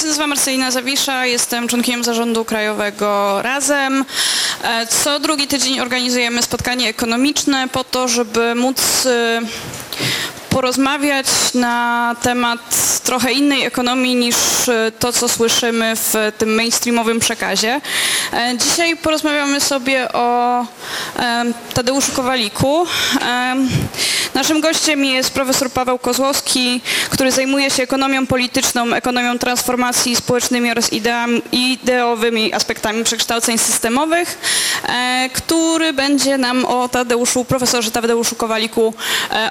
się nazywa Marcelina Zawisza, jestem członkiem zarządu krajowego Razem. E, Co drugi tydzień organizujemy spotkanie ekonomiczne po to, żeby móc e, porozmawiać na temat trochę innej ekonomii niż e, to, co słyszymy w tym mainstreamowym przekazie. E, Dzisiaj porozmawiamy sobie o e, Tadeuszu Kowaliku. E, Naszym gościem jest profesor Paweł Kozłowski, który zajmuje się ekonomią polityczną, ekonomią transformacji społecznymi oraz ideami, ideowymi aspektami przekształceń systemowych, który będzie nam o Tadeuszu, profesorze Tadeuszu Kowaliku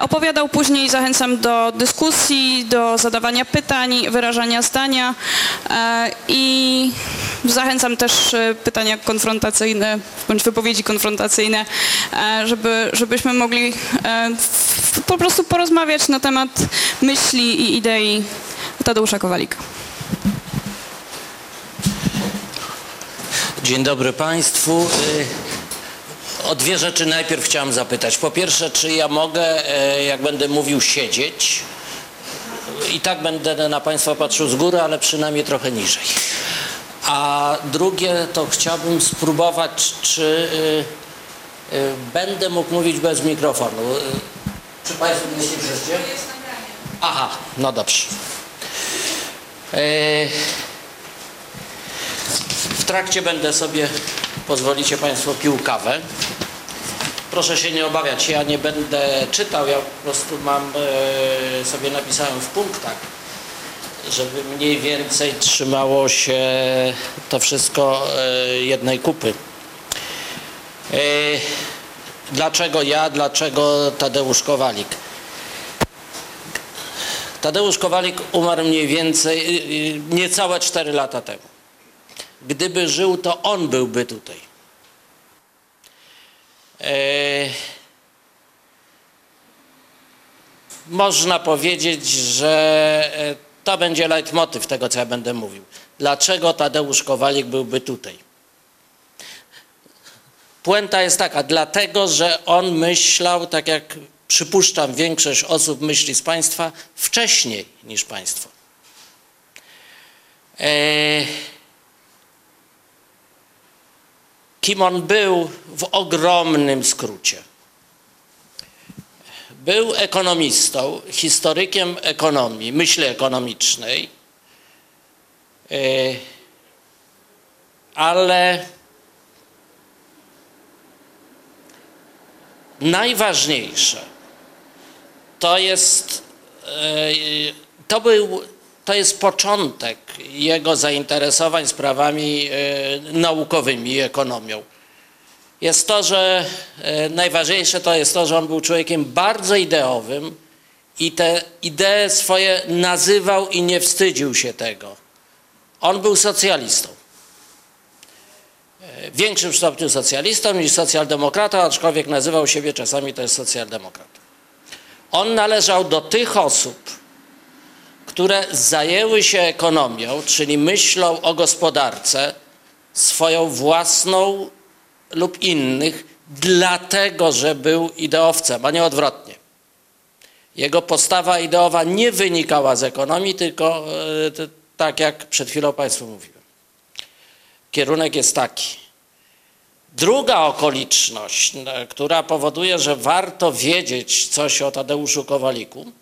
opowiadał później. Zachęcam do dyskusji, do zadawania pytań, wyrażania zdania i zachęcam też pytania konfrontacyjne, bądź wypowiedzi konfrontacyjne, e, żeby, żebyśmy mogli e, po prostu porozmawiać na temat myśli i idei Tadeusza Kowalika. Dzień dobry Państwu. Y, O dwie rzeczy najpierw chciałem zapytać. Po pierwsze, czy ja mogę, e, jak będę mówił, siedzieć? I tak będę na Państwa patrzył z góry, ale przynajmniej trochę niżej. A drugie, to chciałbym spróbować, czy y, y, będę mógł mówić bez mikrofonu. Y, Czy Państwo mnie słyszycie? Aha, no dobrze. E, w trakcie będę sobie, pozwolicie Państwo, pił kawę. Proszę się nie obawiać, ja nie będę czytał, ja po prostu mam, e, sobie napisałem w punktach, żeby mniej więcej trzymało się to wszystko e, jednej kupy. E, dlaczego ja, dlaczego Tadeusz Kowalik? Tadeusz Kowalik umarł mniej więcej y, niecałe 4 lata temu. Gdyby żył, to on byłby tutaj. E, można powiedzieć, że e, to będzie leitmotyw tego, co ja będę mówił. Dlaczego Tadeusz Kowalik byłby tutaj? Puenta jest taka, dlatego, że on myślał, tak jak przypuszczam większość osób myśli z Państwa, wcześniej niż Państwo. Eee, kim on był w ogromnym skrócie? Był ekonomistą, historykiem ekonomii, myśli ekonomicznej, eee, ale najważniejsze to jest, e, to był, to jest początek jego zainteresowań sprawami e, naukowymi i ekonomią. Jest to, że e, najważniejsze to jest to, że on był człowiekiem bardzo ideowym i te idee swoje nazywał i nie wstydził się tego. On był socjalistą w większym stopniu socjalistą niż socjaldemokratą, aczkolwiek nazywał siebie czasami też socjaldemokratą. On należał do tych osób, które zajęły się ekonomią, czyli myślą o gospodarce swoją własną lub innych, dlatego że był ideowcem, a nie odwrotnie. Jego postawa ideowa nie wynikała z ekonomii, tylko e, tak jak przed chwilą Państwu mówiłem. Kierunek jest taki. Druga okoliczność, która powoduje, że warto wiedzieć coś o Tadeuszu Kowaliku,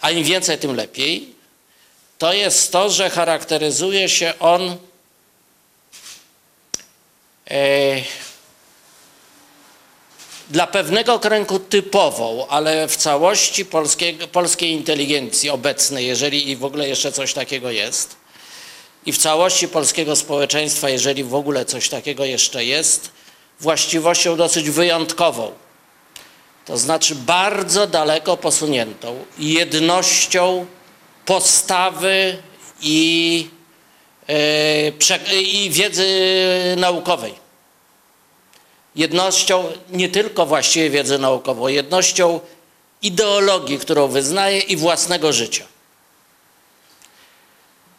a im więcej, tym lepiej, to jest to, że charakteryzuje się on dla pewnego kręgu typową, ale w całości polskiej inteligencji obecnej, jeżeli i w ogóle jeszcze coś takiego jest, i w całości polskiego społeczeństwa, jeżeli w ogóle coś takiego jeszcze jest, właściwością dosyć wyjątkową. To znaczy bardzo daleko posuniętą jednością postawy i, e, i wiedzy naukowej. Jednością nie tylko właściwie wiedzy naukową, jednością ideologii, którą wyznaje i własnego życia.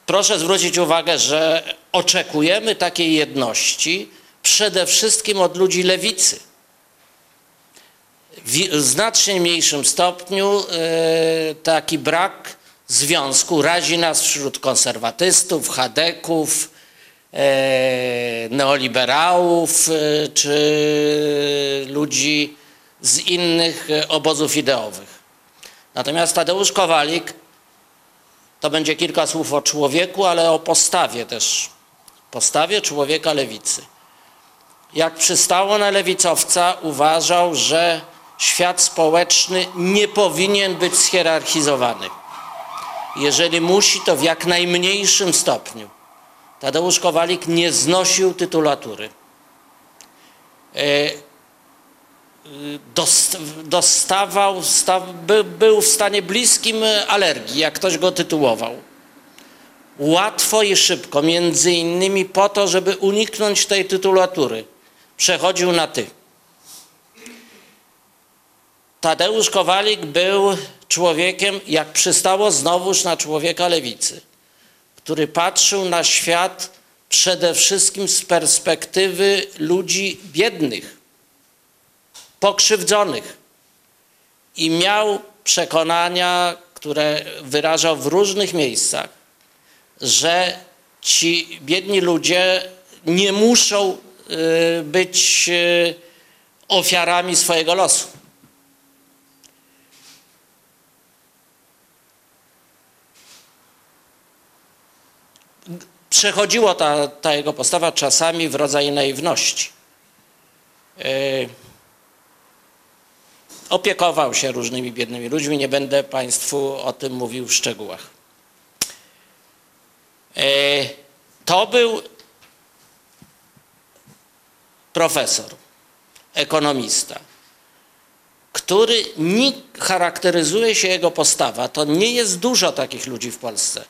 Proszę zwrócić uwagę, że oczekujemy takiej jedności przede wszystkim od ludzi lewicy. W znacznie mniejszym stopniu e, taki brak związku razi nas wśród konserwatystów, chadeków, e, neoliberałów e, czy ludzi z innych e, obozów ideowych. Natomiast Tadeusz Kowalik to będzie kilka słów o człowieku, ale o postawie też. Postawie człowieka lewicy. Jak przystało na lewicowca, uważał, że świat społeczny nie powinien być schierarchizowany. Jeżeli musi, to w jak najmniejszym stopniu. Tadeusz Kowalik nie znosił tytulatury. E, dost, dostawał, sta, by, był w stanie bliskim alergii, jak ktoś go tytułował. Łatwo i szybko, między innymi po to, żeby uniknąć tej tytulatury, przechodził na ty. Tadeusz Kowalik był człowiekiem, jak przystało znowuż na człowieka lewicy, który patrzył na świat przede wszystkim z perspektywy ludzi biednych, pokrzywdzonych i miał przekonania, które wyrażał w różnych miejscach, że ci biedni ludzie nie muszą y, być y, ofiarami swojego losu. Przechodziło ta, ta jego postawa czasami w rodzaj naiwności. Y, opiekował się różnymi biednymi ludźmi, nie będę Państwu o tym mówił w szczegółach. E, To był profesor, ekonomista, który charakteryzuje się jego postawa. To nie jest dużo takich ludzi w Polsce.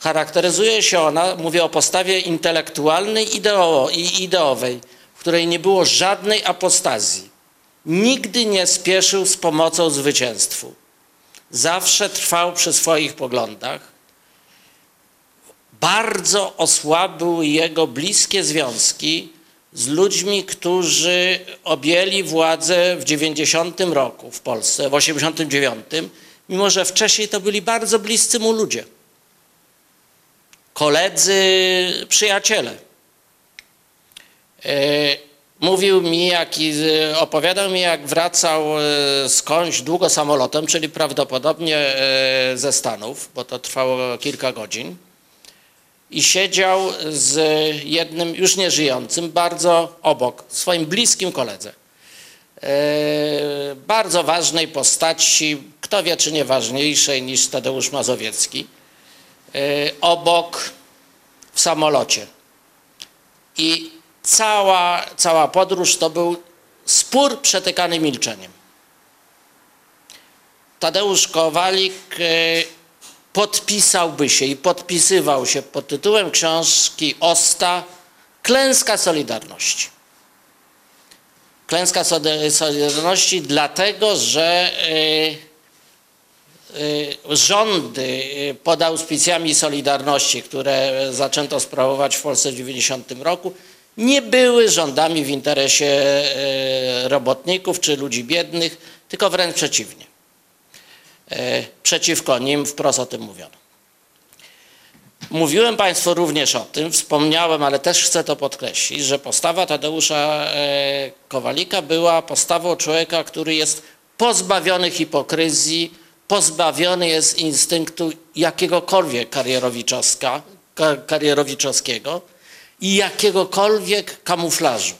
Charakteryzuje się ona, mówię o postawie intelektualnej i ideowej, w której nie było żadnej apostazji. Nigdy nie spieszył z pomocą zwycięstwu. Zawsze trwał przy swoich poglądach bardzo osłabił jego bliskie związki z ludźmi, którzy objęli władzę w 90 roku w Polsce, w 89, mimo że wcześniej to byli bardzo bliscy mu ludzie. Koledzy, przyjaciele. E, Mówił mi, jak, i- opowiadał mi, jak wracał e, skądś długo samolotem, czyli prawdopodobnie e, ze Stanów, bo to trwało kilka godzin i siedział z jednym już nieżyjącym, bardzo obok, swoim bliskim koledze. E, bardzo ważnej postaci, kto wie czy nie ważniejszej niż Tadeusz Mazowiecki, e, obok w samolocie. I cała, cała podróż to był spór przetykany milczeniem. Tadeusz Kowalik e, podpisałby się i podpisywał się pod tytułem książki Osta Klęska Solidarności. Klęska Solidarności dlatego, że y, y, rządy y, pod auspicjami Solidarności, które zaczęto sprawować w Polsce w 90 roku, nie były rządami w interesie y, robotników czy ludzi biednych, tylko wręcz przeciwnie przeciwko nim, wprost o tym mówiono. Mówiłem Państwu również o tym, wspomniałem, ale też chcę to podkreślić, że postawa Tadeusza Kowalika była postawą człowieka, który jest pozbawiony hipokryzji, pozbawiony jest instynktu jakiegokolwiek karierowiczowska, ka- karierowiczowskiego i jakiegokolwiek kamuflażu.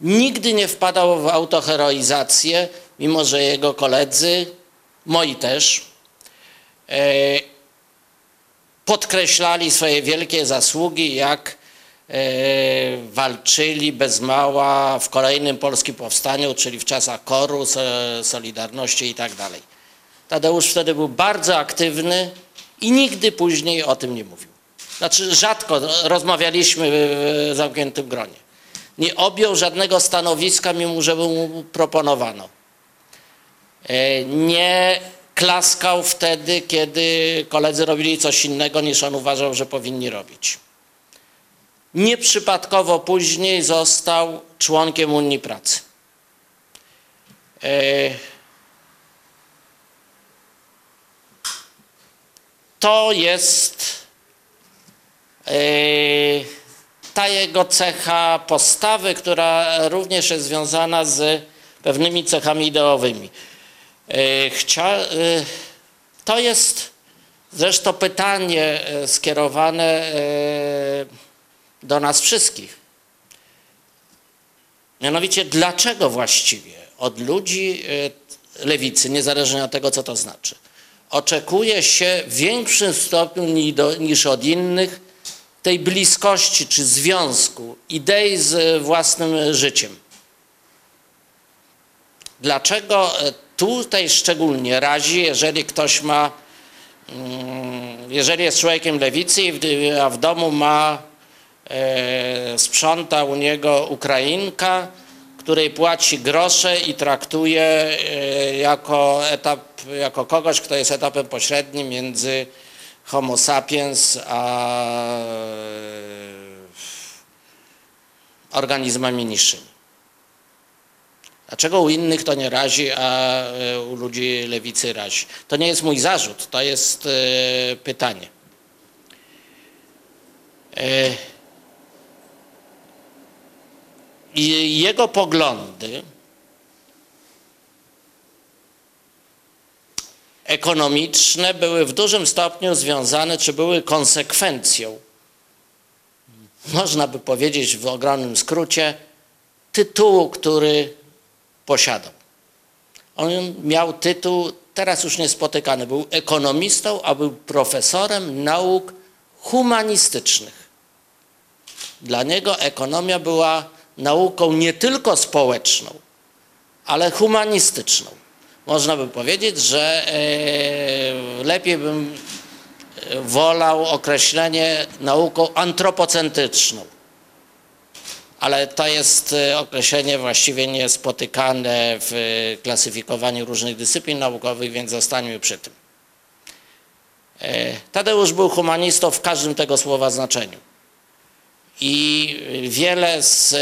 Nigdy nie wpadał w autoheroizację, mimo że jego koledzy, moi też, e, podkreślali swoje wielkie zasługi, jak e, walczyli bez mała w kolejnym polskim powstaniu, czyli w czasach Koru, So- Solidarności i tak. Tadeusz wtedy był bardzo aktywny i nigdy później o tym nie mówił. Znaczy rzadko rozmawialiśmy w zamkniętym gronie. Nie objął żadnego stanowiska, mimo że mu proponowano. E, Nie klaskał wtedy, kiedy koledzy robili coś innego, niż on uważał, że powinni robić. Nieprzypadkowo później został członkiem Unii Pracy. To jest e, ta jego cecha postawy, która również jest związana z pewnymi cechami ideowymi. E, Chcia, e, to jest zresztą pytanie skierowane do nas wszystkich. Mianowicie, dlaczego właściwie od ludzi lewicy, niezależnie od tego, co to znaczy, oczekuje się w większym stopniu niż od innych tej bliskości czy związku idei z własnym życiem? Dlaczego e, tutaj szczególnie razi, jeżeli ktoś ma, mm, jeżeli jest człowiekiem lewicy, a w domu ma, e, sprząta u niego Ukrainka, której płaci grosze i traktuje e, jako etap, jako kogoś, kto jest etapem pośrednim między homo sapiens a e, organizmami niższymi. Dlaczego u innych to nie razi, a e, u ludzi lewicy razi? To nie jest mój zarzut, to jest e, pytanie. Jego poglądy ekonomiczne były w dużym stopniu związane, czy były konsekwencją, można by powiedzieć w ogromnym skrócie, tytułu, który posiadał. On miał tytuł, teraz już niespotykany, był ekonomistą, a był profesorem nauk humanistycznych. Dla niego ekonomia była nauką nie tylko społeczną, ale humanistyczną. Można by powiedzieć, że e, lepiej bym e, wolał określenie nauką antropocentryczną. Ale to jest e, określenie właściwie niespotykane w klasyfikowaniu różnych dyscyplin naukowych, więc zostańmy przy tym. Tadeusz był humanistą w każdym tego słowa znaczeniu. I wiele z,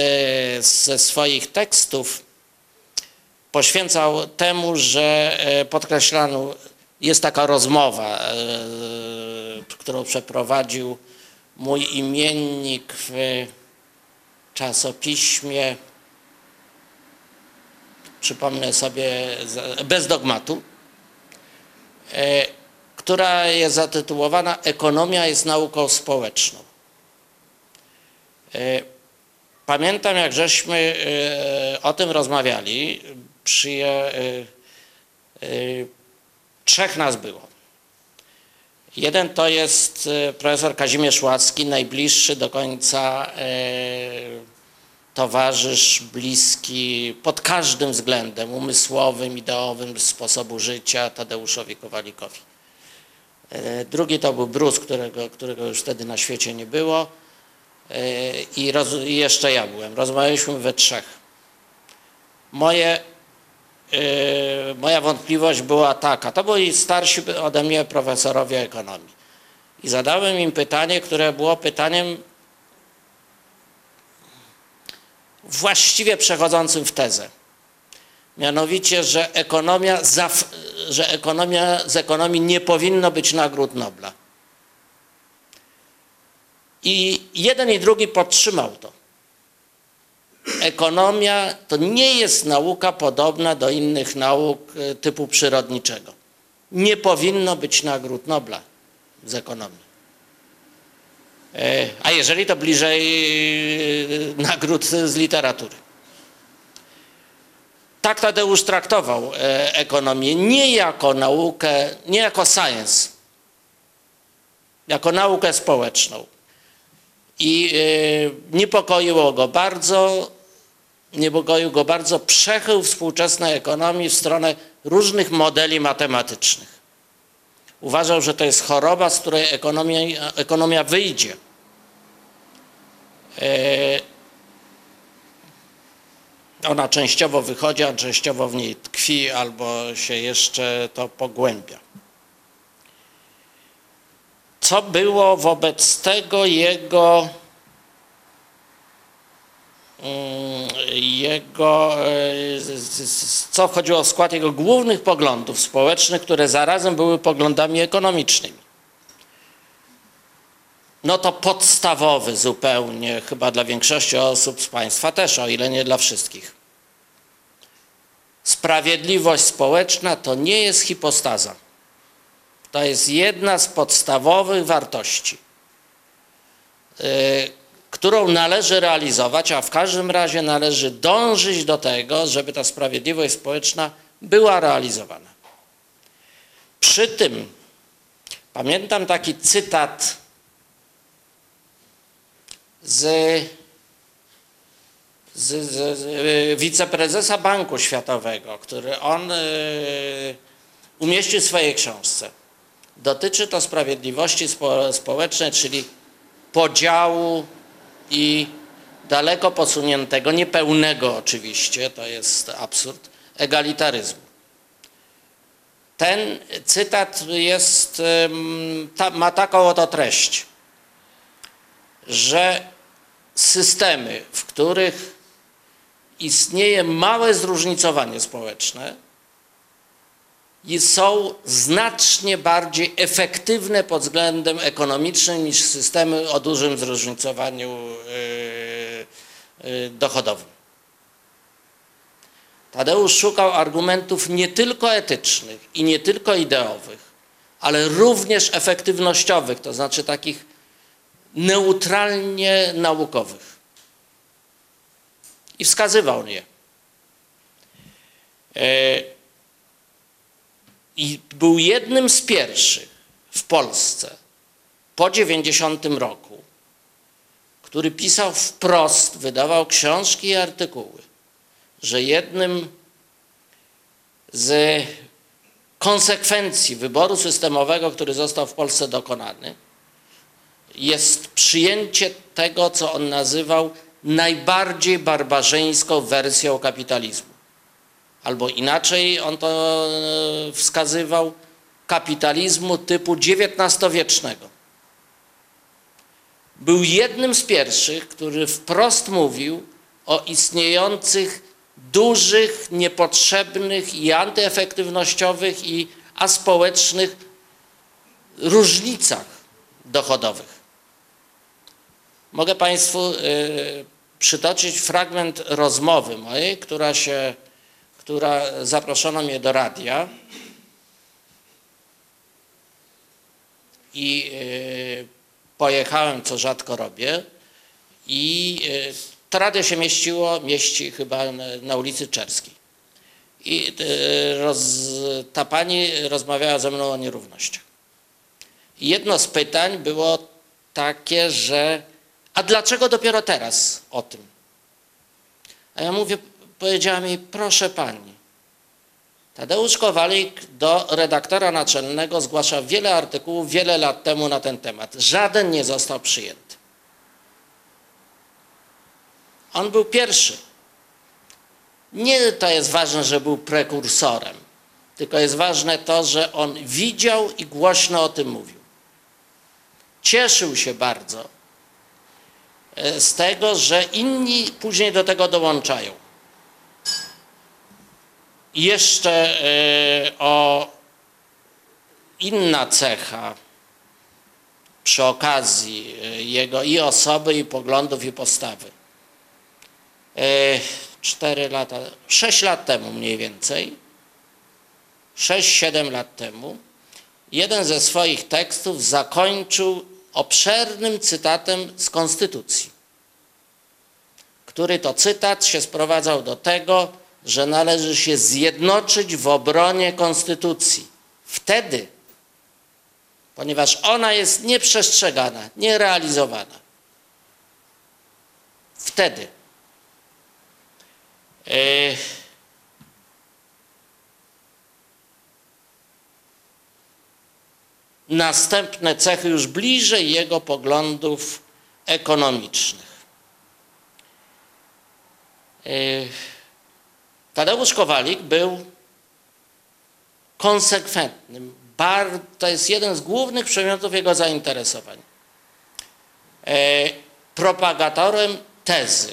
ze swoich tekstów poświęcał temu, że e, podkreślano, jest taka rozmowa, e, którą przeprowadził mój imiennik w czasopiśmie, przypomnę sobie, bez dogmatu, e, która jest zatytułowana Ekonomia jest nauką społeczną. Pamiętam, jak żeśmy o tym rozmawiali, przyje, e, e, trzech nas było. Jeden to jest e, profesor Kazimierz Łacki, najbliższy do końca towarzysz, bliski pod każdym względem, umysłowym, ideowym, sposobu życia Tadeuszowi Kowalikowi. Drugi to był Brus, którego, którego już wtedy na świecie nie było. I, roz, I jeszcze ja byłem. Rozmawialiśmy we trzech. Moje, moja wątpliwość była taka. To byli starsi ode mnie profesorowie ekonomii. I zadałem im pytanie, które było pytaniem właściwie przechodzącym w tezę. Mianowicie, że ekonomia, że ekonomia z ekonomii nie powinno być nagród Nobla. I jeden i drugi podtrzymał to. Ekonomia to nie jest nauka podobna do innych nauk e, typu przyrodniczego. Nie powinno być nagród Nobla z ekonomii. E, A jeżeli to bliżej e, nagród z literatury. Tak Tadeusz traktował ekonomię nie jako naukę, nie jako science, jako naukę społeczną. I e, niepokoiło go bardzo, niepokoił go bardzo przechył współczesnej ekonomii w stronę różnych modeli matematycznych. Uważał, że to jest choroba, z której ekonomia, ekonomia wyjdzie. E, ona częściowo wychodzi, a częściowo w niej tkwi albo się jeszcze to pogłębia. Co było wobec tego jego, mm, jego e, co wchodziło w skład jego głównych poglądów społecznych, które zarazem były poglądami ekonomicznymi. no to podstawowy zupełnie, chyba dla większości osób z Państwa też, o ile nie dla wszystkich. Sprawiedliwość społeczna to nie jest hipostaza. To jest jedna z podstawowych wartości, yy, którą należy realizować, a w każdym razie należy dążyć do tego, żeby ta sprawiedliwość społeczna była realizowana. Przy tym pamiętam taki cytat z, z, z, z y, wiceprezesa Banku Światowego, który on y, umieścił w swojej książce. Dotyczy to sprawiedliwości spo, społecznej, czyli podziału i daleko posuniętego, niepełnego oczywiście, to jest absurd, egalitaryzmu. Ten cytat jest, ta, ma taką oto treść, że systemy, w których istnieje małe zróżnicowanie społeczne, i są znacznie bardziej efektywne pod względem ekonomicznym niż systemy o dużym zróżnicowaniu yy, yy, dochodowym. Tadeusz szukał argumentów nie tylko etycznych i nie tylko ideowych, ale również efektywnościowych, to znaczy takich neutralnie naukowych. I wskazywał je. I był jednym z pierwszych w Polsce po 90 roku, który pisał wprost, wydawał książki i artykuły, że jednym z konsekwencji wyboru systemowego, który został w Polsce dokonany, jest przyjęcie tego, co on nazywał najbardziej barbarzyńską wersją kapitalizmu albo inaczej on to e, wskazywał, kapitalizmu typu XIX-wiecznego. Był jednym z pierwszych, który wprost mówił o istniejących dużych, niepotrzebnych i antyefektywnościowych i aspołecznych różnicach dochodowych. Mogę Państwu y, przytoczyć fragment rozmowy mojej, która się która zaproszono mnie do radia i y, pojechałem, co rzadko robię i y, to radio się mieściło, mieści chyba na, ulicy Czerskiej. I y, roz, ta pani rozmawiała ze mną o nierównościach. I jedno z pytań było takie, że a dlaczego dopiero teraz o tym? A ja mówię, powiedziała mi, proszę pani, Tadeusz Kowalik do redaktora naczelnego zgłasza wiele artykułów wiele lat temu na ten temat. Żaden nie został przyjęty. On był pierwszy. Nie to jest ważne, że był prekursorem, tylko jest ważne to, że on widział i głośno o tym mówił. Cieszył się bardzo e, z tego, że inni później do tego dołączają. I jeszcze e, o inna cecha przy okazji e, jego i osoby, i poglądów, i postawy. E, cztery lata, sześć lat temu mniej więcej, sześć, siedem lat temu, jeden ze swoich tekstów zakończył obszernym cytatem z Konstytucji, który to cytat się sprowadzał do tego, że należy się zjednoczyć w obronie Konstytucji. Wtedy, ponieważ ona jest nieprzestrzegana, nierealizowana. Wtedy. Yy, następne cechy już bliżej jego poglądów ekonomicznych. Yy, Tadeusz Kowalik był konsekwentnym. to jest jeden z głównych przedmiotów jego zainteresowań. E, propagatorem tezy,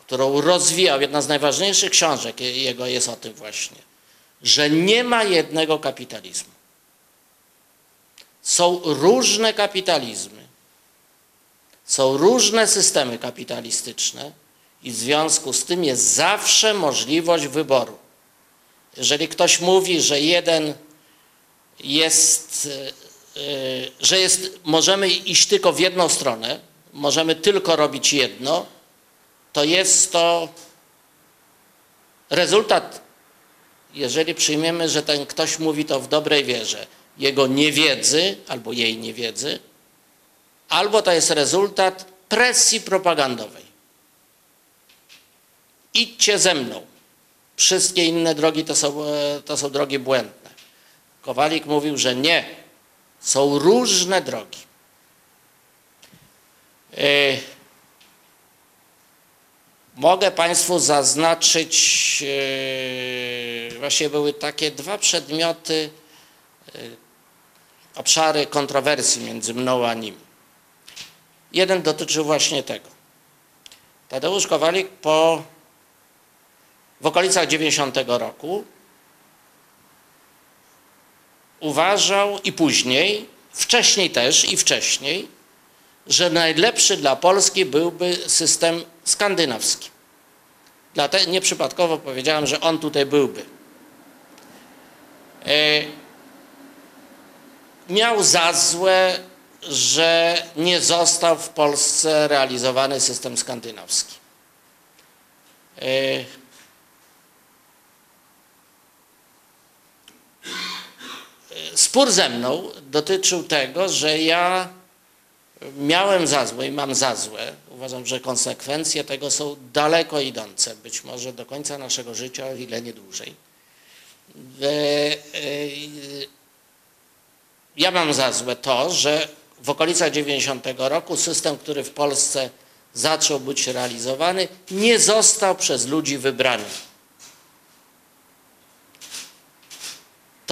którą rozwijał, jedna z najważniejszych książek jego jest o tym właśnie, że nie ma jednego kapitalizmu. Są różne kapitalizmy Są różne systemy kapitalistyczne i w związku z tym jest zawsze możliwość wyboru. Jeżeli ktoś mówi, że jeden jest, e, e, że jest, możemy iść tylko w jedną stronę, możemy tylko robić jedno, to jest to rezultat, jeżeli przyjmiemy, że ten ktoś mówi to w dobrej wierze, jego niewiedzy albo jej niewiedzy, albo to jest rezultat presji propagandowej. Idźcie ze mną. Wszystkie inne drogi to są, e, to są drogi błędne. Kowalik mówił, że nie. Są różne drogi. E, Mogę Państwu zaznaczyć, e, właśnie były takie dwa przedmioty, obszary kontrowersji między mną a nim. Jeden dotyczył właśnie tego. Tadeusz Kowalik po, w okolicach 90 roku uważał i później, wcześniej też i wcześniej, że najlepszy dla Polski byłby system skandynawski. Dlatego nieprzypadkowo powiedziałem, że on tutaj byłby. E, miał za złe, że nie został w Polsce realizowany system skandynawski. Spór ze mną dotyczył tego, że ja miałem za złe i mam za złe. Uważam, że konsekwencje tego są daleko idące, być może do końca naszego życia, o ile nie dłużej. E, e, Ja mam za złe to, że w okolicach 90 roku system, który w Polsce zaczął być realizowany, nie został przez ludzi wybrany.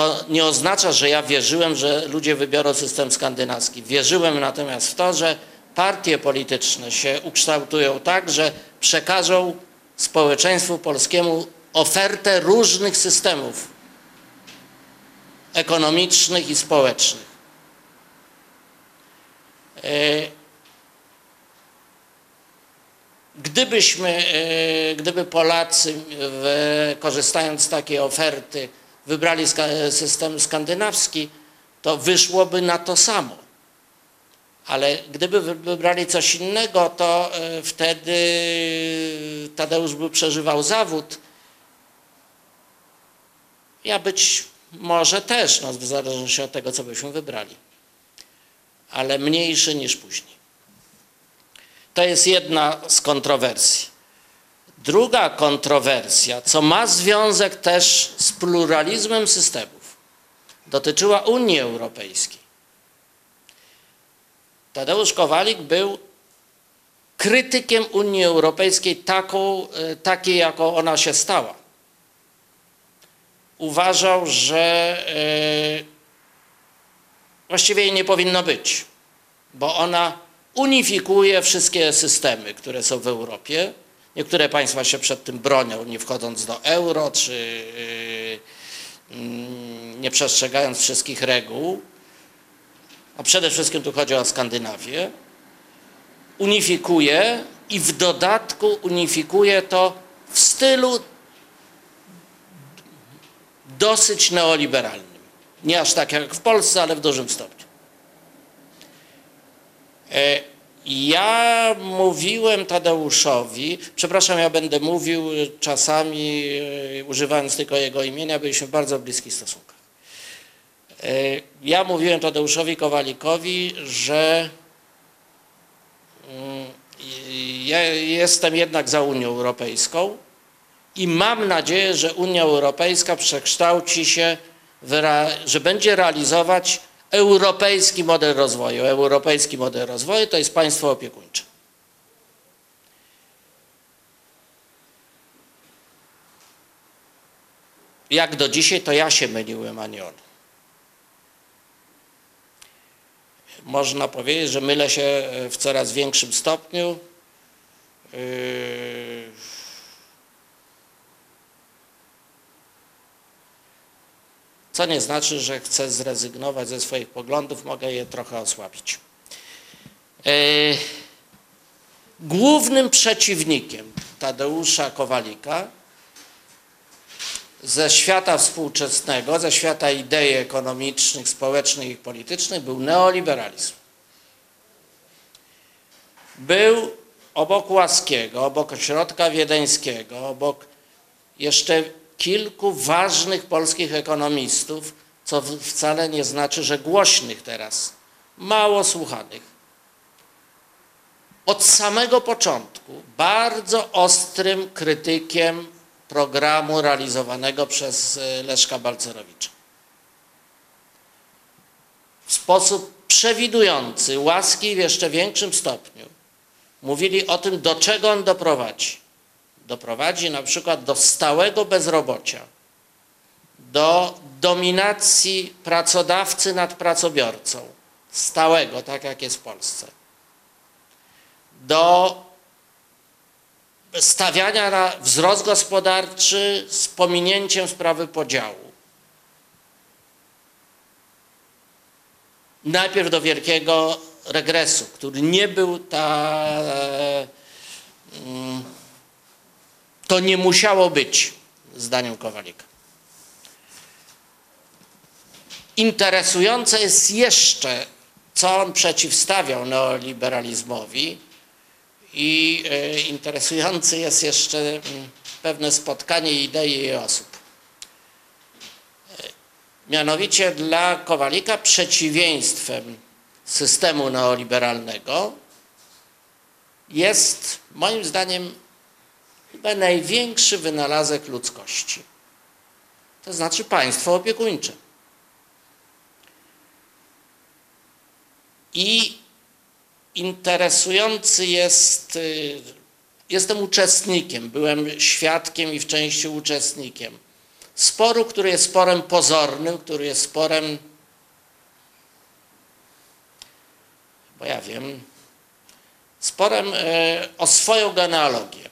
To nie oznacza, że ja wierzyłem, że ludzie wybiorą system skandynawski. Wierzyłem natomiast w to, że partie polityczne się ukształtują tak, że przekażą społeczeństwu polskiemu ofertę różnych systemów ekonomicznych i społecznych. E, Gdybyśmy, e, gdyby Polacy korzystając z takiej oferty wybrali system skandynawski, to wyszłoby na to samo. Ale gdyby wy- wybrali coś innego, to e, wtedy Tadeusz by przeżywał zawód. Ja być może też, no, w zależności od tego, co byśmy wybrali. Ale mniejszy niż później. To jest jedna z kontrowersji. Druga kontrowersja, co ma związek też z pluralizmem systemów, dotyczyła Unii Europejskiej. Tadeusz Kowalik był krytykiem Unii Europejskiej taką, e, takiej, jaką ona się stała. Uważał, że e, właściwie jej nie powinno być, bo ona unifikuje wszystkie systemy, które są w Europie. Niektóre państwa się przed tym bronią, nie wchodząc do euro, czy yy, mm, nie przestrzegając wszystkich reguł. A przede wszystkim tu chodzi o Skandynawię. Unifikuje i w dodatku unifikuje to w stylu dosyć neoliberalnym. Nie aż tak jak w Polsce, ale w dużym stopniu. Ja mówiłem Tadeuszowi, przepraszam, ja będę mówił czasami e, używając tylko jego imienia, byliśmy w bardzo bliskich stosunkach. E, Ja mówiłem Tadeuszowi Kowalikowi, że mm, ja jestem jednak za Unią Europejską i mam nadzieję, że Unia Europejska przekształci się, że będzie realizować europejski model rozwoju. Europejski model rozwoju to jest państwo opiekuńcze. Jak do dzisiaj, to ja się myliłem, a nie on. Można powiedzieć, że mylę się w coraz większym stopniu. Yy, Co nie znaczy, że chcę zrezygnować ze swoich poglądów, mogę je trochę osłabić. Yy, głównym przeciwnikiem Tadeusza Kowalika ze świata współczesnego, ze świata idei ekonomicznych, społecznych i politycznych był neoliberalizm. Był obok Łaskiego, obok Ośrodka Wiedeńskiego, obok jeszcze kilku ważnych polskich ekonomistów, co wcale nie znaczy, że głośnych teraz, mało słuchanych. Od samego początku bardzo ostrym krytykiem programu realizowanego przez e, Leszka Balcerowicza. W sposób przewidujący, łaski w jeszcze większym stopniu mówili o tym, do czego on doprowadzi. Doprowadzi na przykład do stałego bezrobocia, do dominacji pracodawcy nad pracobiorcą, stałego, tak jak jest w Polsce, do stawiania na wzrost gospodarczy z pominięciem sprawy podziału. Najpierw do wielkiego regresu, który nie był ta. mm, To nie musiało być, zdaniem Kowalika. Interesujące jest jeszcze, co on przeciwstawiał neoliberalizmowi, i e, interesujący jest jeszcze mm, pewne spotkanie idei i osób. E, Mianowicie dla Kowalika przeciwieństwem systemu neoliberalnego jest moim zdaniem chyba największy wynalazek ludzkości. To znaczy państwo opiekuńcze. I interesujący jest, y, jestem uczestnikiem, byłem świadkiem i w części uczestnikiem sporu, który jest sporem pozornym, który jest sporem, bo ja wiem, sporem e, o swoją genealogię.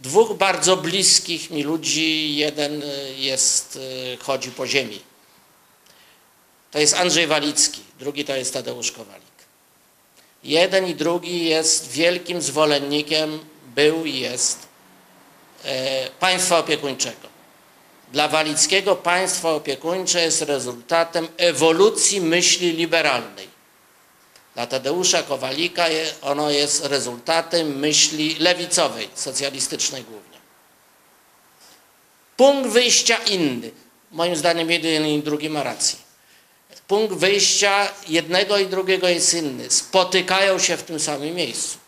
Dwóch bardzo bliskich mi ludzi, jeden e, jest, e, chodzi po ziemi. To jest Andrzej Walicki, drugi to jest Tadeusz Kowalik. Jeden i drugi jest wielkim zwolennikiem, był i jest e, państwa opiekuńczego. Dla Walickiego państwo opiekuńcze jest rezultatem ewolucji myśli liberalnej. Dla Tadeusza Kowalika ono jest rezultatem myśli lewicowej, socjalistycznej głównie. Punkt wyjścia inny. Moim zdaniem jeden i drugi ma rację punkt wyjścia jednego i drugiego jest inny. Spotykają się w tym samym miejscu.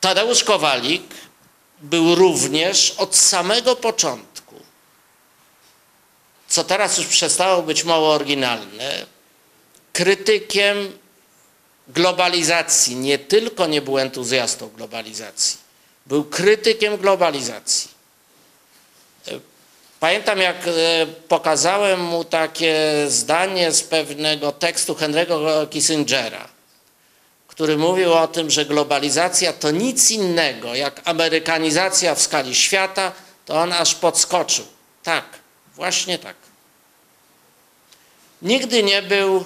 Tadeusz Kowalik był również od samego początku, co teraz już przestało być mało oryginalne, krytykiem globalizacji. Nie tylko nie był entuzjastą globalizacji, był krytykiem globalizacji. Pamiętam, jak e, pokazałem mu takie zdanie z pewnego tekstu Henry'ego Kissingera, który mówił o tym, że globalizacja to nic innego jak amerykanizacja w skali świata, to on aż podskoczył. Tak, właśnie tak. Nigdy nie był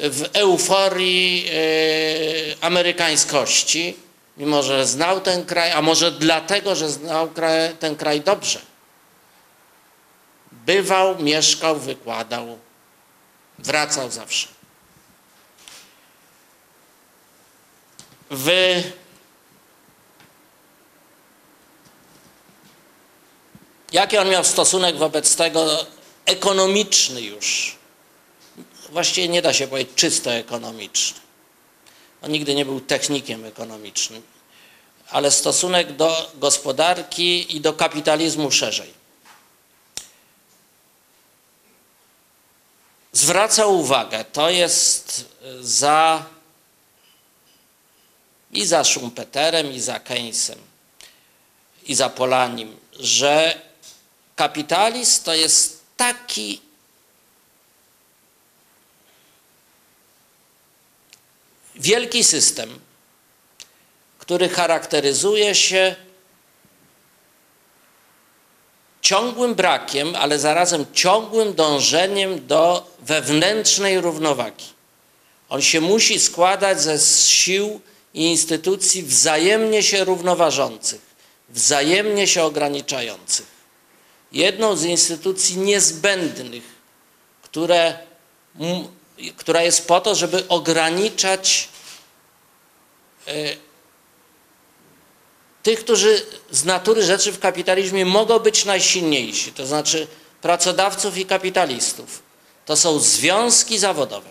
w euforii yy, amerykańskości, mimo że znał ten kraj, a może dlatego, że znał kraj, ten kraj dobrze bywał, mieszkał, wykładał, wracał zawsze. W Jaki on miał stosunek wobec tego ekonomiczny już? Właściwie nie da się powiedzieć czysto ekonomiczny. On nigdy nie był technikiem ekonomicznym, ale stosunek do gospodarki i do kapitalizmu szerzej. zwracał uwagę, to jest za i za Schumpeterem, i za Keynesem, i za Polanim, że kapitalizm to jest taki wielki system, który charakteryzuje się ciągłym brakiem, ale zarazem ciągłym dążeniem do wewnętrznej równowagi. On się musi składać ze sił i instytucji wzajemnie się równoważących, wzajemnie się ograniczających. Jedną z instytucji niezbędnych, które, która jest po to, żeby ograniczać e, tych, którzy z natury rzeczy w kapitalizmie mogą być najsilniejsi, to znaczy pracodawców i kapitalistów. To są związki zawodowe.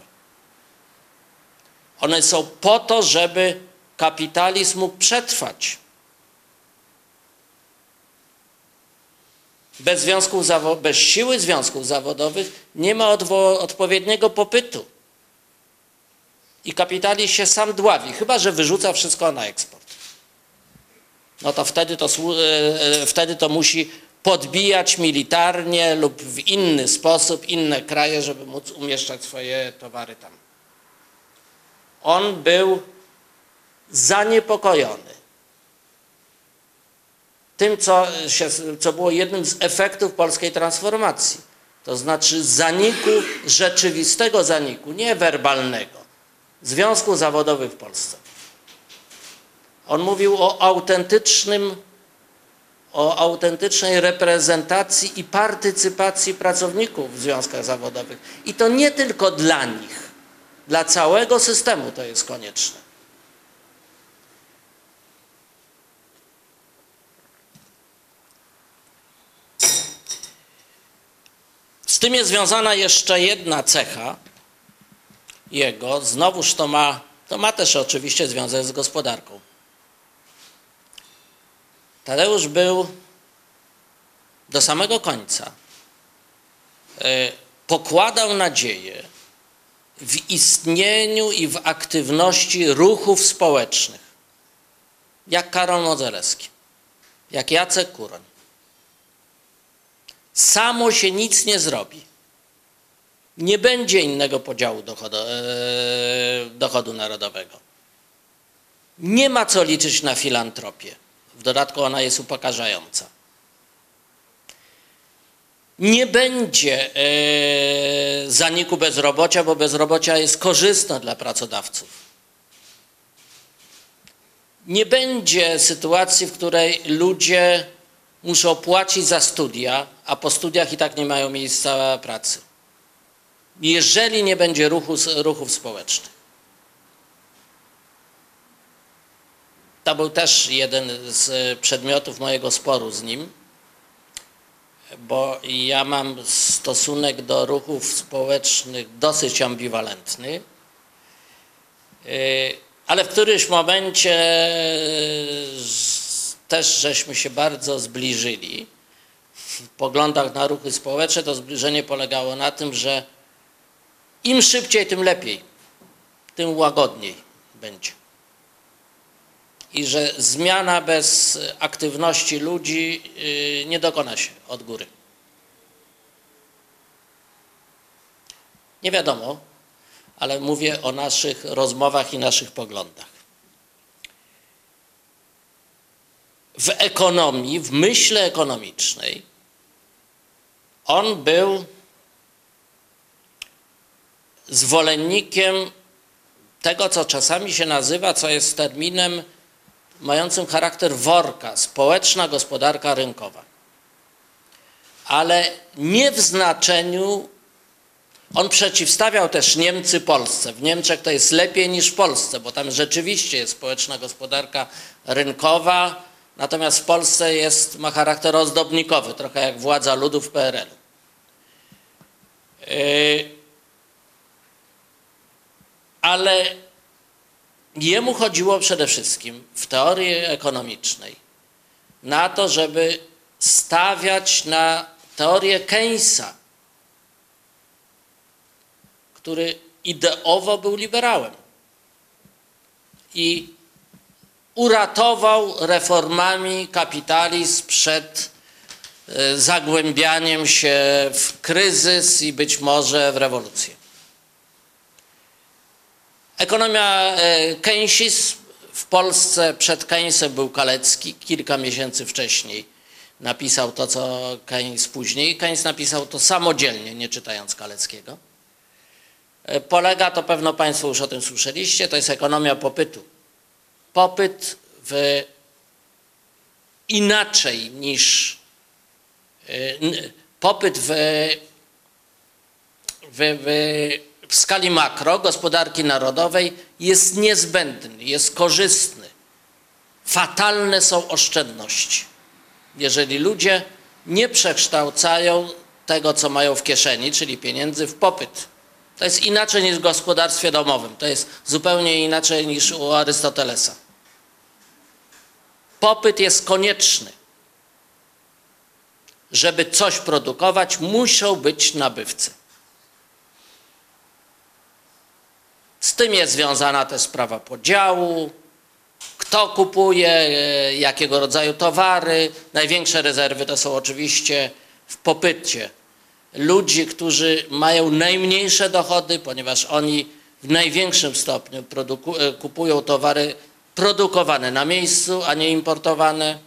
One są po to, żeby kapitalizm mógł przetrwać. Bez, związków bez siły związków zawodowych nie ma odpowiedniego popytu. I kapitalizm się sam dławi, chyba że wyrzuca wszystko na eksport. No to wtedy to, e, e, wtedy to musi podbijać militarnie lub w inny sposób inne kraje, żeby móc umieszczać swoje towary tam. On był zaniepokojony tym, co, się, co było jednym z efektów polskiej transformacji. To znaczy zaniku, rzeczywistego zaniku, nie werbalnego, związków zawodowych w Polsce. On mówił o autentycznym, o autentycznej reprezentacji i partycypacji pracowników w związkach zawodowych. I to nie tylko dla nich, dla całego systemu to jest konieczne. Z tym jest związana jeszcze jedna cecha jego, znowuż to ma, to ma też oczywiście związek z gospodarką. Tadeusz był do samego końca, e, pokładał nadzieję w istnieniu i w aktywności ruchów społecznych, jak Karol Modzelewski, jak Jacek Kuroń. Samo się nic nie zrobi. Nie będzie innego podziału dochodu, e, dochodu narodowego. Nie ma co liczyć na filantropię. W dodatku ona jest upokarzająca. Nie będzie e, zaniku bezrobocia, bo bezrobocia jest korzystne dla pracodawców. Nie będzie sytuacji, w której ludzie muszą płacić za studia, a po studiach i tak nie mają miejsca pracy. Jeżeli nie będzie ruchu, ruchów społecznych. To był też jeden z przedmiotów mojego sporu z nim, bo ja mam stosunek do ruchów społecznych dosyć ambiwalentny, Yy, ale w którymś momencie z- też żeśmy się bardzo zbliżyli. W poglądach na ruchy społeczne to zbliżenie polegało na tym, że im szybciej, tym lepiej, tym łagodniej będzie i że zmiana bez aktywności ludzi yy, nie dokona się od góry. Nie wiadomo, ale mówię o naszych rozmowach i naszych poglądach. W ekonomii, w myśle ekonomicznej, on był zwolennikiem tego, co czasami się nazywa, co jest terminem mającym charakter worka, społeczna gospodarka rynkowa. Ale nie w znaczeniu, on przeciwstawiał też Niemcy Polsce. W Niemczech to jest lepiej niż w Polsce, bo tam rzeczywiście jest społeczna gospodarka rynkowa, natomiast w Polsce jest, ma charakter ozdobnikowy, trochę jak władza ludu w PRL. Yy, ale Jemu chodziło przede wszystkim w teorii ekonomicznej na to, żeby stawiać na teorię Keynesa, który ideowo był liberałem i uratował reformami kapitalizm przed e, zagłębianiem się w kryzys i być może w rewolucję. Ekonomia e, Keynesizm w Polsce przed Keynesem był Kalecki kilka miesięcy wcześniej. napisał to, co Keynes później. Keynes napisał to samodzielnie, nie czytając Kaleckiego. E, Polega to, pewno Państwo już o tym słyszeliście, to jest ekonomia popytu. Popyt w inaczej niż e, popyt w, w, w, w skali makro gospodarki narodowej jest niezbędny, jest korzystny. Fatalne są oszczędności. Jeżeli ludzie nie przekształcają tego, co mają w kieszeni, czyli pieniędzy, w popyt. To jest inaczej niż w gospodarstwie domowym. To jest zupełnie inaczej niż u Arystotelesa. Popyt jest konieczny. Żeby coś produkować, muszą być nabywcy. Z tym jest związana też sprawa podziału, kto kupuje, e, jakiego rodzaju towary. Największe rezerwy to są oczywiście w popycie ludzi, którzy mają najmniejsze dochody, ponieważ oni w największym stopniu e, kupują towary produkowane na miejscu, a nie importowane.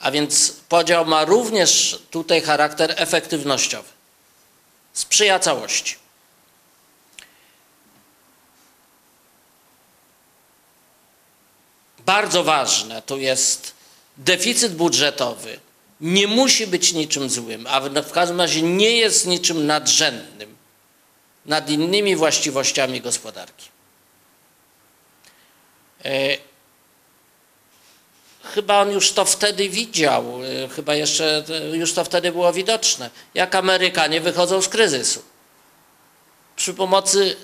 A więc podział ma również tutaj charakter efektywnościowy. Sprzyja całości. Bardzo ważne tu jest deficyt budżetowy. Nie musi być niczym złym, a w każdym razie nie jest niczym nadrzędnym nad innymi właściwościami gospodarki. E, Chyba on już to wtedy widział, e, chyba jeszcze e, już to wtedy było widoczne, jak Amerykanie wychodzą z kryzysu. Przy pomocy,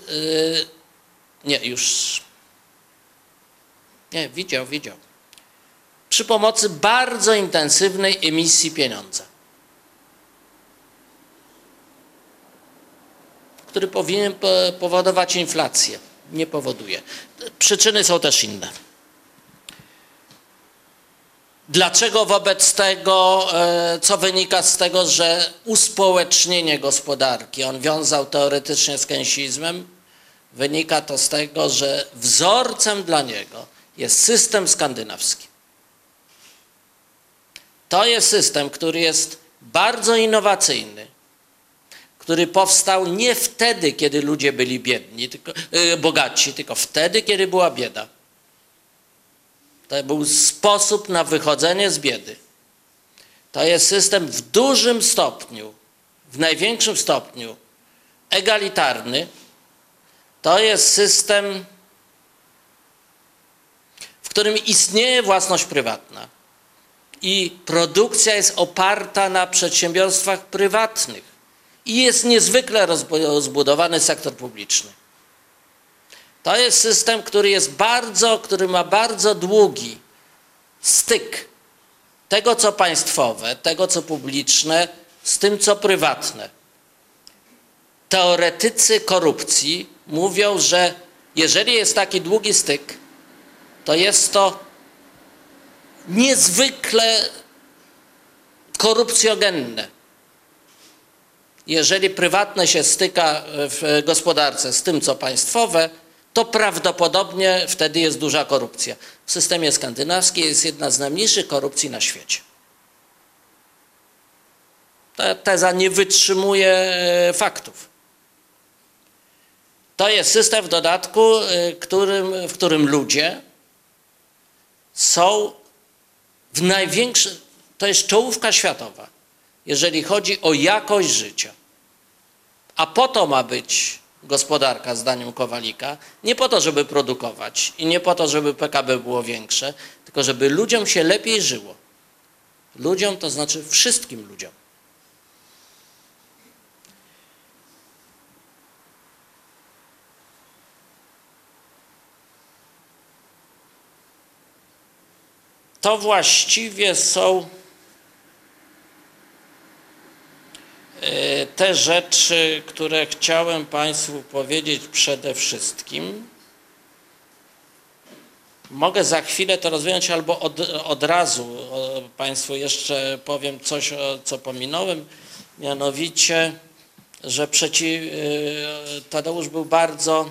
nie, już, nie, widział, widział. Przy pomocy bardzo intensywnej emisji pieniądza, który powinien po- powodować inflację. Nie powoduje. Przyczyny są też inne. Dlaczego wobec tego, e, co wynika z tego, że uspołecznienie gospodarki, on wiązał teoretycznie z keynesizmem, wynika to z tego, że wzorcem dla niego jest system skandynawski. To jest system, który jest bardzo innowacyjny, który powstał nie wtedy, kiedy ludzie byli biedni, tylko, e, bogaci, tylko wtedy, kiedy była bieda. To był sposób na wychodzenie z biedy. To jest system w dużym stopniu, w największym stopniu egalitarny. To jest system, w którym istnieje własność prywatna i produkcja jest oparta na przedsiębiorstwach prywatnych i jest niezwykle rozbu- rozbudowany sektor publiczny. To jest system, który jest bardzo, który ma bardzo długi styk tego, co państwowe, tego, co publiczne, z tym, co prywatne. Teoretycy korupcji mówią, że jeżeli jest taki długi styk, to jest to niezwykle korupcjogenne. Jeżeli prywatne się styka w gospodarce z tym, co państwowe, to prawdopodobnie wtedy jest duża korupcja. W systemie skandynawskim jest jedna z najmniejszych korupcji na świecie. Ta teza nie wytrzymuje e, faktów. To jest system w dodatku, e, którym, w którym ludzie są w największym, to jest czołówka światowa, jeżeli chodzi o jakość życia. A po to ma być gospodarka, zdaniem Kowalika, nie po to, żeby produkować i nie po to, żeby PKB było większe, tylko żeby ludziom się lepiej żyło. Ludziom to znaczy wszystkim ludziom. To właściwie są e, te rzeczy, które chciałem Państwu powiedzieć przede wszystkim. Mogę za chwilę to rozwinąć albo od, od razu Państwu jeszcze powiem coś, co pominąłem, mianowicie, że przeci, e, Tadeusz był bardzo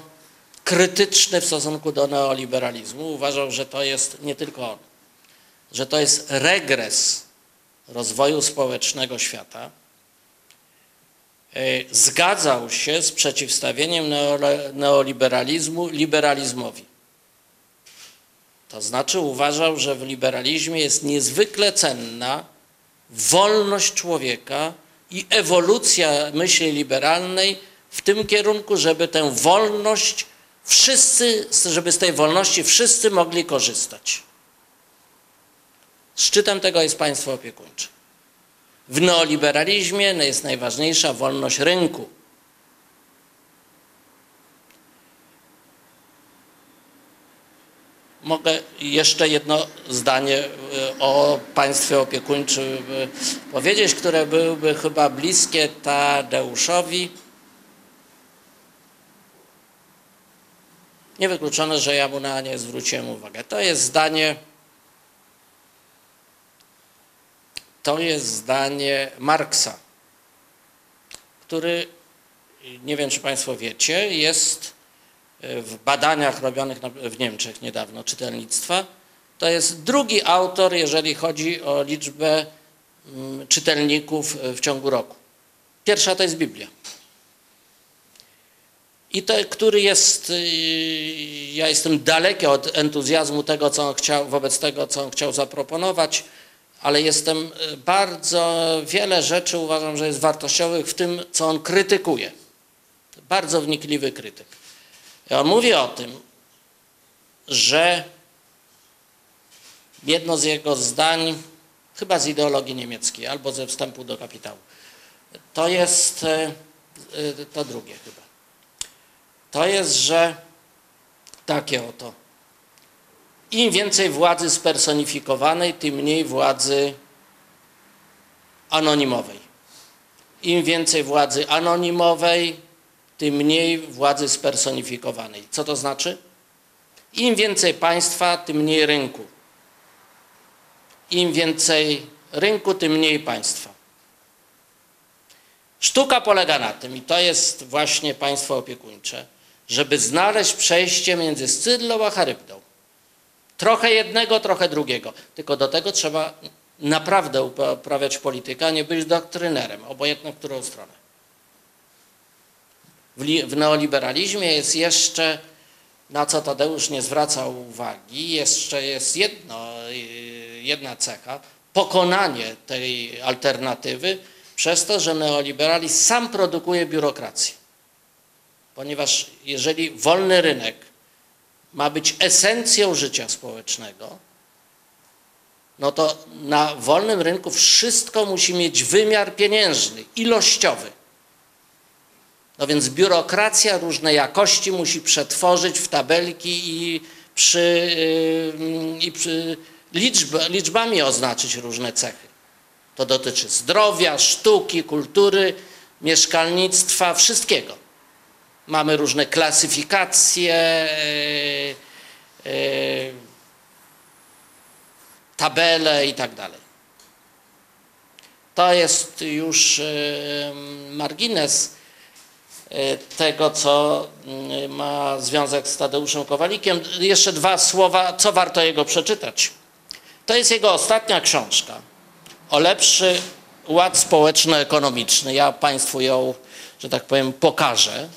krytyczny w stosunku do neoliberalizmu. Uważał, że to jest nie tylko on, że to jest regres rozwoju społecznego świata, e, zgadzał się z przeciwstawieniem neoliberalizmu liberalizmowi. To znaczy uważał, że w liberalizmie jest niezwykle cenna wolność człowieka i ewolucja myśli liberalnej w tym kierunku, żeby tę wolność wszyscy, żeby z tej wolności wszyscy mogli korzystać. Szczytem tego jest państwo opiekuńcze. W neoliberalizmie jest najważniejsza wolność rynku. Mogę jeszcze jedno zdanie y, o państwie opiekuńczym y, powiedzieć, które byłyby chyba bliskie Tadeuszowi. Niewykluczone, że ja mu na nie zwróciłem uwagę. To jest zdanie, to jest zdanie Marksa, który, nie wiem czy Państwo wiecie, jest w badaniach robionych w Niemczech niedawno czytelnictwa. To jest drugi autor, jeżeli chodzi o liczbę mm, czytelników w ciągu roku. Pierwsza to jest Biblia. I to, który jest, yy, ja jestem daleki od entuzjazmu tego, co on chciał, wobec tego, co on chciał zaproponować, ale jestem yy, bardzo, wiele rzeczy uważam, że jest wartościowych w tym, co on krytykuje. Bardzo wnikliwy krytyk. I on mówi o tym, że jedno z jego zdań, chyba z ideologii niemieckiej albo ze wstępu do kapitału, to jest, e, e, to drugie chyba, to jest, że takie oto, im więcej władzy spersonifikowanej, tym mniej władzy anonimowej. Im więcej władzy anonimowej, tym mniej władzy spersonifikowanej. Co to znaczy? Im więcej państwa, tym mniej rynku. Im więcej rynku, tym mniej państwa. Sztuka polega na tym, i to jest właśnie państwo opiekuńcze, żeby znaleźć przejście między Scydlą a Charybdą. Trochę jednego, trochę drugiego. Tylko do tego trzeba naprawdę uprawiać politykę, a nie być doktrynerem, obojętną którą stronę. W, w neoliberalizmie jest jeszcze, na co Tadeusz nie zwracał uwagi, jeszcze jest jedno, jedna cecha, pokonanie tej alternatywy przez to, że neoliberalizm sam produkuje biurokrację. Ponieważ jeżeli wolny rynek ma być esencją życia społecznego, no to na wolnym rynku wszystko musi mieć wymiar pieniężny, ilościowy. No więc biurokracja różnej jakości musi przetworzyć w tabelki i, przy, yy, i przy liczb, liczbami oznaczyć różne cechy. To dotyczy zdrowia, sztuki, kultury, mieszkalnictwa, wszystkiego. Mamy różne klasyfikacje, yy, yy, tabele i tak dalej. To jest już yy, margines tego, co y, ma związek z Tadeuszem Kowalikiem. Jeszcze dwa słowa, co warto jego przeczytać. To jest jego ostatnia książka o lepszy ład społeczno-ekonomiczny. Ja Państwu ją, że tak powiem, pokażę.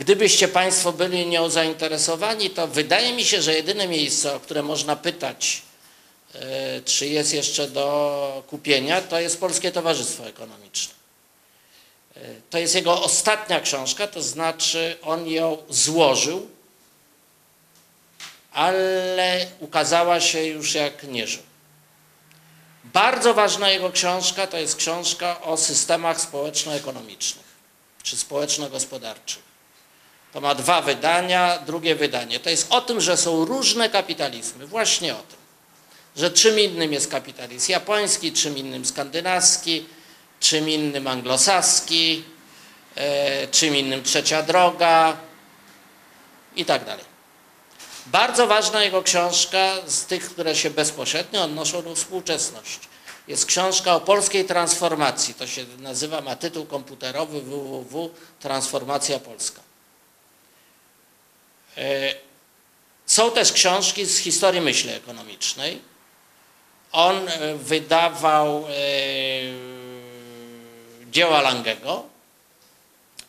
Gdybyście Państwo byli nią zainteresowani, to wydaje mi się, że jedyne miejsce, o które można pytać, e, czy jest jeszcze do kupienia, to jest Polskie Towarzystwo Ekonomiczne. E, To jest jego ostatnia książka, to znaczy on ją złożył, ale ukazała się już jak nie żył. Bardzo ważna jego książka to jest książka o systemach społeczno-ekonomicznych czy społeczno-gospodarczych. To ma dwa wydania, drugie wydanie. To jest o tym, że są różne kapitalizmy, właśnie o tym. Że czym innym jest kapitalizm japoński, czym innym skandynawski, czym innym anglosaski, e, czym innym trzecia droga i tak dalej. Bardzo ważna jego książka z tych, które się bezpośrednio odnoszą do współczesności. Jest książka o polskiej transformacji. To się nazywa, ma tytuł komputerowy www. Transformacja Polska. E, Są też książki z historii myśli ekonomicznej, on e, wydawał e, dzieła Langego.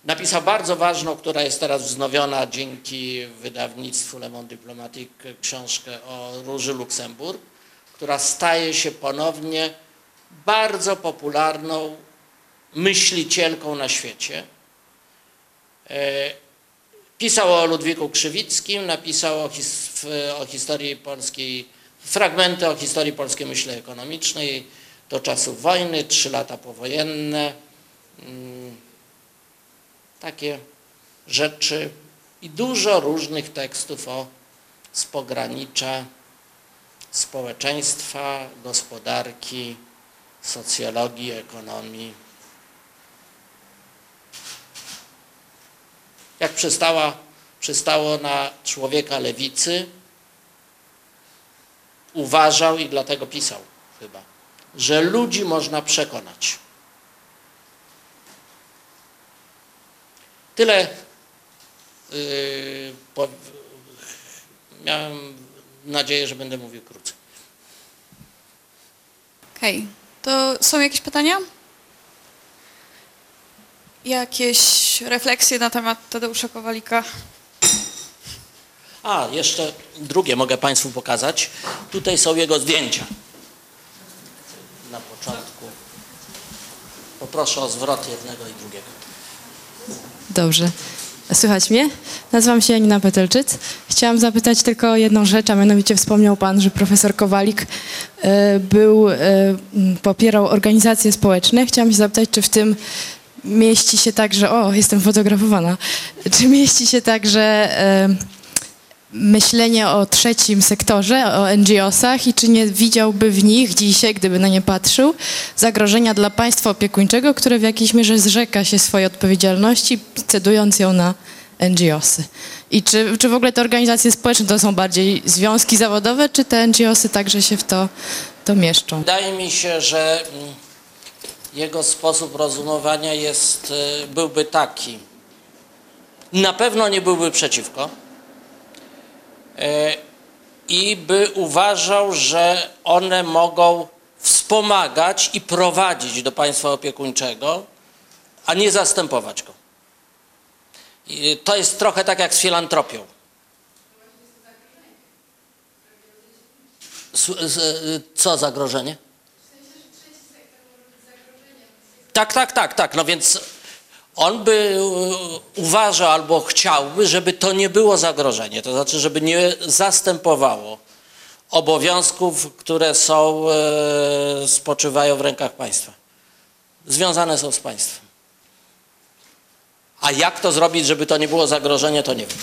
Napisał bardzo ważną, która jest teraz wznowiona dzięki wydawnictwu Le Monde Diplomatique, książkę o Róży Luksemburg, która staje się ponownie bardzo popularną myślicielką na świecie. Pisał o Ludwiku Krzywickim, napisał o, his, o historii polskiej, fragmenty o historii polskiej myśli ekonomicznej do czasów wojny, trzy lata powojenne. Mm, Takie rzeczy i dużo różnych tekstów o z pogranicza społeczeństwa, gospodarki, socjologii, ekonomii. Jak przystała, przystało na człowieka lewicy, uważał i dlatego pisał chyba, że ludzi można przekonać. Tyle yy, po, miałem nadzieję, że będę mówił krócej. Okej, to są jakieś pytania? Jakieś refleksje na temat Tadeusza Kowalika? A, jeszcze drugie mogę Państwu pokazać. Tutaj są jego zdjęcia. Na początku. Poproszę o zwrot jednego i drugiego. Dobrze. Słychać mnie? Nazywam się Janina Petelczyc. Chciałam zapytać tylko o jedną rzecz, a mianowicie wspomniał Pan, że profesor Kowalik e, był, e, popierał organizacje społeczne. Chciałam się zapytać, czy w tym mieści się także, o, jestem fotografowana, czy mieści się także e, myślenie o trzecim sektorze, o NGO-sach i czy nie widziałby w nich dzisiaj, gdyby na nie patrzył, zagrożenia dla państwa opiekuńczego, które w jakiejś mierze zrzeka się swojej odpowiedzialności, cedując ją na NGO-sy. I czy, czy w ogóle te organizacje społeczne to są bardziej związki zawodowe, czy te NGO-sy także się w to, to mieszczą? Wydaje mi się, że mm, jego sposób rozumowania jest, y, byłby taki. Na pewno nie byłby przeciwko. E, I by uważał, że one mogą wspomagać i prowadzić do państwa opiekuńczego, a nie zastępować go. I to jest trochę tak jak z filantropią. Z- Co zagrożenie? Tak, tak, tak, tak. No więc on by e, uważał albo chciałby, żeby to nie było zagrożenie. To znaczy, żeby nie zastępowało obowiązków, które są, e, spoczywają w rękach państwa. Związane są z państwem. A jak to zrobić, żeby to nie było zagrożenie, to nie wiem.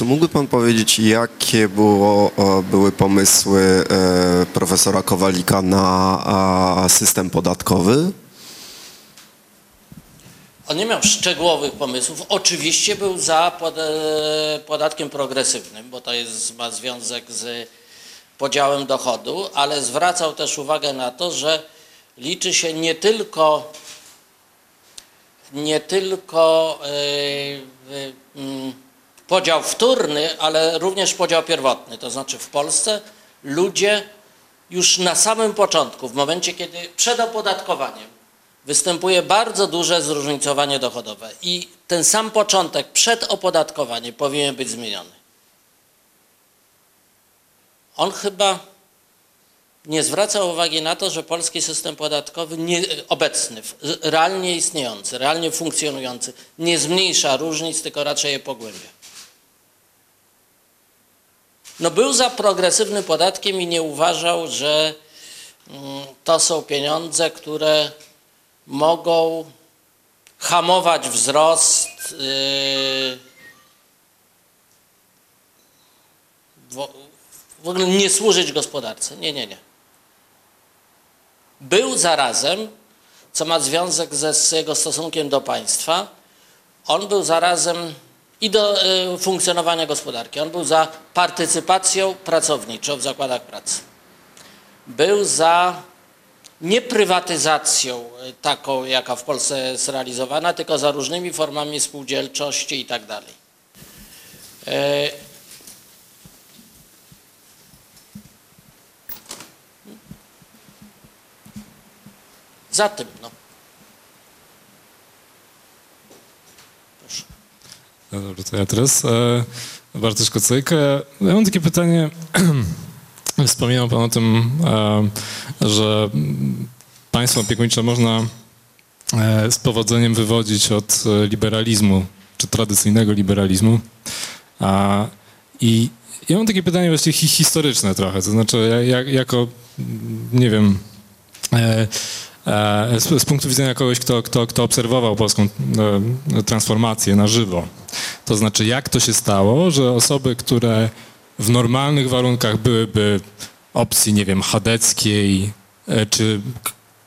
Czy mógłby Pan powiedzieć, jakie było, e, były pomysły e, profesora Kowalika na system podatkowy? On nie miał szczegółowych pomysłów. Oczywiście był za e, podatkiem progresywnym, bo to jest, ma związek z podziałem dochodu, ale zwracał też uwagę na to, że liczy się nie tylko nie tylko e, e, mm, podział wtórny, ale również podział pierwotny. To znaczy w Polsce ludzie już na samym początku, w momencie kiedy przed opodatkowaniem występuje bardzo duże zróżnicowanie dochodowe i ten sam początek przed opodatkowaniem powinien być zmieniony. On chyba nie zwraca uwagi na to, że polski system podatkowy nie, obecny, realnie istniejący, realnie funkcjonujący, nie zmniejsza różnic, tylko raczej je pogłębia. No był za progresywnym podatkiem i nie uważał, że mm, to są pieniądze, które mogą hamować wzrost yy, w, ogóle nie służyć gospodarce. Nie, nie, nie. Był zarazem, co ma związek ze, z jego stosunkiem do państwa, on był zarazem i do y, funkcjonowania gospodarki. On był za partycypacją pracowniczą w zakładach pracy. Był za nie prywatyzacją y, taką, jaka w Polsce jest realizowana, tylko za różnymi formami spółdzielczości i tak dalej. E, Za tym, no. Proszę. No Dobrze, to ja teraz. E, Bartosz Kocyk. E, ja mam takie pytanie. Wspominał Pan o tym, e, że państwo opiekuńcze można e, z powodzeniem wywodzić od liberalizmu, czy tradycyjnego liberalizmu. I ja mam takie pytanie właściwie hi- historyczne trochę, to znaczy ja, jak, jako, nie wiem, z, punktu widzenia kogoś, kto, kto, kto obserwował polską transformację na żywo. To znaczy, jak to się stało, że osoby, które w normalnych warunkach byłyby opcji, nie wiem, chadeckiej e, czy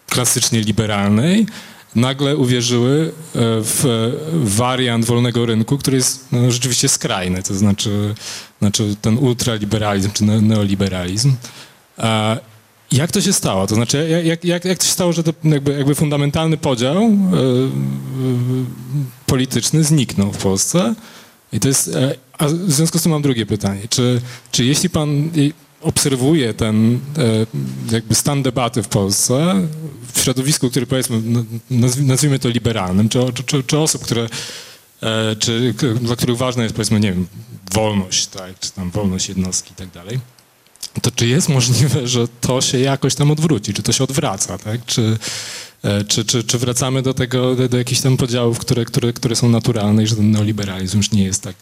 klasycznie liberalnej, nagle uwierzyły e, w wariant wolnego rynku, który jest no, rzeczywiście skrajny, to znaczy, znaczy ten ultraliberalizm czy ne- neoliberalizm. Jak to się stało? To znaczy, jak- jak, jak, to się stało, że to jakby, jakby fundamentalny podział e, e, polityczny zniknął w Polsce? I to jest, e, a w związku z tym mam drugie pytanie. Czy, czy jeśli pan obserwuje ten jakby stan debaty w Polsce, w środowisku, który powiedzmy, nazwi- nazwijmy to liberalnym, czy, czy, czy, osób, które, czy, dla których ważna jest powiedzmy, nie wiem, wolność, tak, czy tam wolność jednostki i tak dalej, to czy jest możliwe, że to się jakoś tam odwróci, czy to się odwraca, tak? Czy, e, czy, czy, czy wracamy do tego, do, do jakichś tam podziałów, które, które, które są naturalne i że ten neoliberalizm już nie jest tak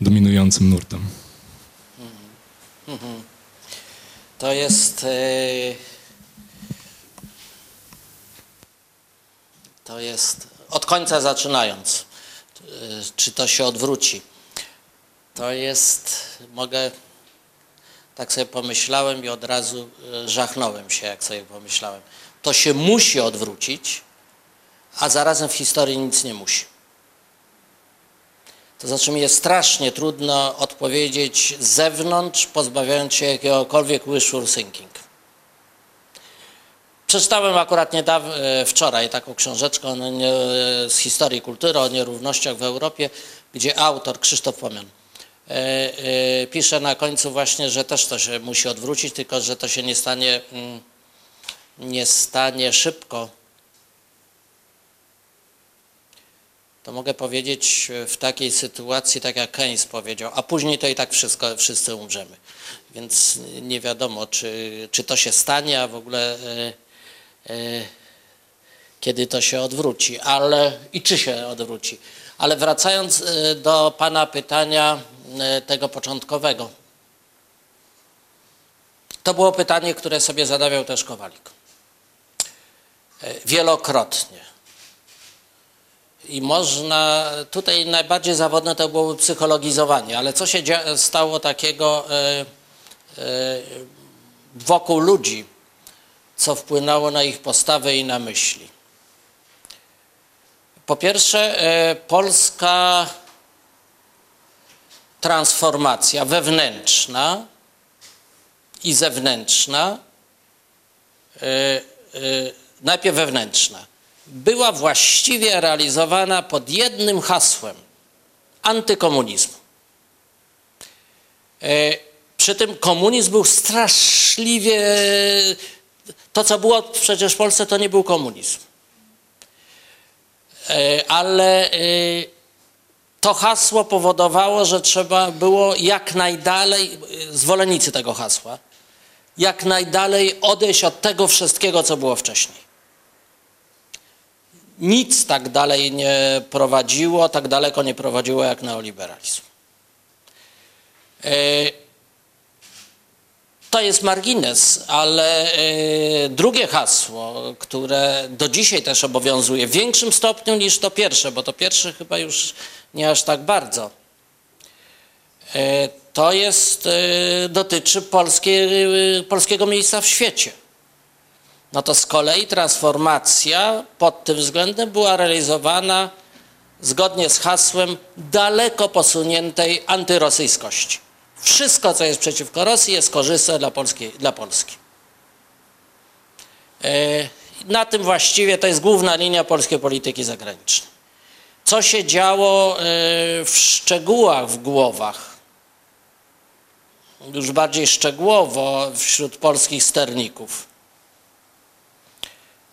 dominującym nurtem? To jest. e, To jest. Od końca zaczynając. e, Czy to się odwróci? To jest. Mogę. Tak sobie pomyślałem i od razu e, żachnąłem się, jak sobie pomyślałem. To się musi odwrócić, a zarazem w historii nic nie musi. To znaczy mi jest strasznie trudno odpowiedzieć z zewnątrz, pozbawiając się jakiegokolwiek wishful thinking. Przeczytałem akurat niedawno, wczoraj taką książeczkę nie, z historii kultury o nierównościach w Europie, gdzie autor Krzysztof Pomian e, e, pisze na końcu właśnie, że też to się musi odwrócić, tylko że to się nie stanie, mm, nie stanie szybko. to mogę powiedzieć w takiej sytuacji, tak jak Keynes powiedział, a później to i tak wszystko, wszyscy umrzemy. Więc nie wiadomo, czy, czy to się stanie, a w ogóle e, e, kiedy to się odwróci, ale i czy się odwróci. Ale wracając e, do Pana pytania e, tego początkowego. To było pytanie, które sobie zadawiał też Kowalik. E, Wielokrotnie. I można, tutaj najbardziej zawodne to byłoby psychologizowanie, ale co się stało takiego wokół ludzi, co wpłynęło na ich postawę i na myśli? Po pierwsze, e, polska transformacja wewnętrzna i zewnętrzna, e, e, najpierw wewnętrzna, była właściwie realizowana pod jednym hasłem antykomunizmu. Przy tym komunizm był straszliwie. To, co było przecież w Polsce, to nie był komunizm. E, Ale e, to hasło powodowało, że trzeba było jak najdalej, e, zwolennicy tego hasła, jak najdalej odejść od tego wszystkiego, co było wcześniej nic tak dalej nie prowadziło, tak daleko nie prowadziło jak neoliberalizm. To jest margines, ale e, drugie hasło, które do dzisiaj też obowiązuje w większym stopniu niż to pierwsze, bo to pierwsze chyba już nie aż tak bardzo, e, to jest, e, dotyczy polskie, polskiego miejsca w świecie no to z kolei transformacja pod tym względem była realizowana zgodnie z hasłem daleko posuniętej antyrosyjskości. Wszystko, co jest przeciwko Rosji, jest korzystne dla, Polski. Dla Polski. E, Na tym właściwie to jest główna linia polskiej polityki zagranicznej. Co się działo e, w szczegółach w głowach, już bardziej szczegółowo wśród polskich sterników.